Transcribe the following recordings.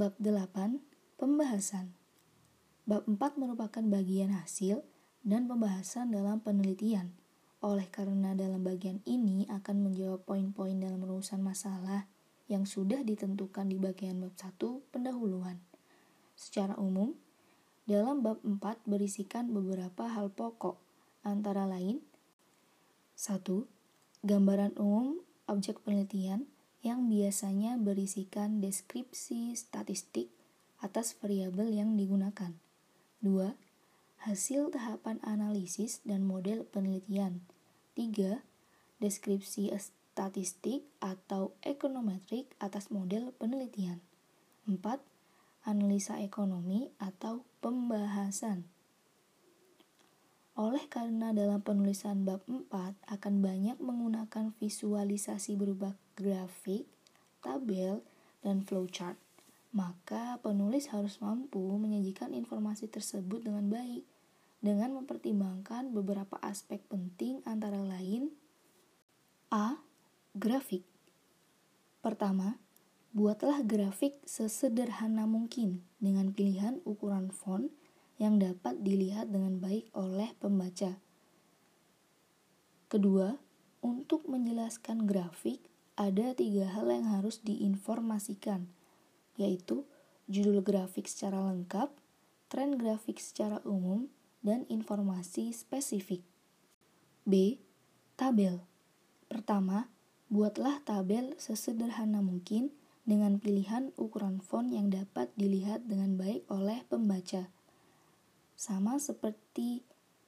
Bab 8. Pembahasan Bab 4 merupakan bagian hasil dan pembahasan dalam penelitian. Oleh karena dalam bagian ini akan menjawab poin-poin dalam urusan masalah yang sudah ditentukan di bagian bab 1 pendahuluan. Secara umum, dalam bab 4 berisikan beberapa hal pokok, antara lain 1. Gambaran umum objek penelitian yang biasanya berisikan deskripsi statistik atas variabel yang digunakan. 2. Hasil tahapan analisis dan model penelitian. 3. Deskripsi statistik atau ekonometrik atas model penelitian. 4. Analisa ekonomi atau pembahasan. Oleh karena dalam penulisan bab 4 akan banyak menggunakan visualisasi berupa grafik, tabel, dan flowchart maka penulis harus mampu menyajikan informasi tersebut dengan baik dengan mempertimbangkan beberapa aspek penting antara lain A. Grafik Pertama, buatlah grafik sesederhana mungkin dengan pilihan ukuran font yang dapat dilihat dengan baik oleh pembaca. Kedua, untuk menjelaskan grafik, ada tiga hal yang harus diinformasikan – yaitu judul grafik secara lengkap, tren grafik secara umum, dan informasi spesifik. B. Tabel Pertama, buatlah tabel sesederhana mungkin dengan pilihan ukuran font yang dapat dilihat dengan baik oleh pembaca. Sama seperti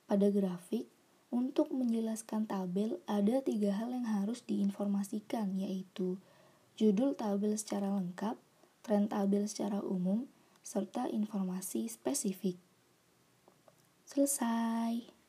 pada grafik, untuk menjelaskan tabel ada tiga hal yang harus diinformasikan yaitu judul tabel secara lengkap, tren tabel secara umum, serta informasi spesifik. Selesai.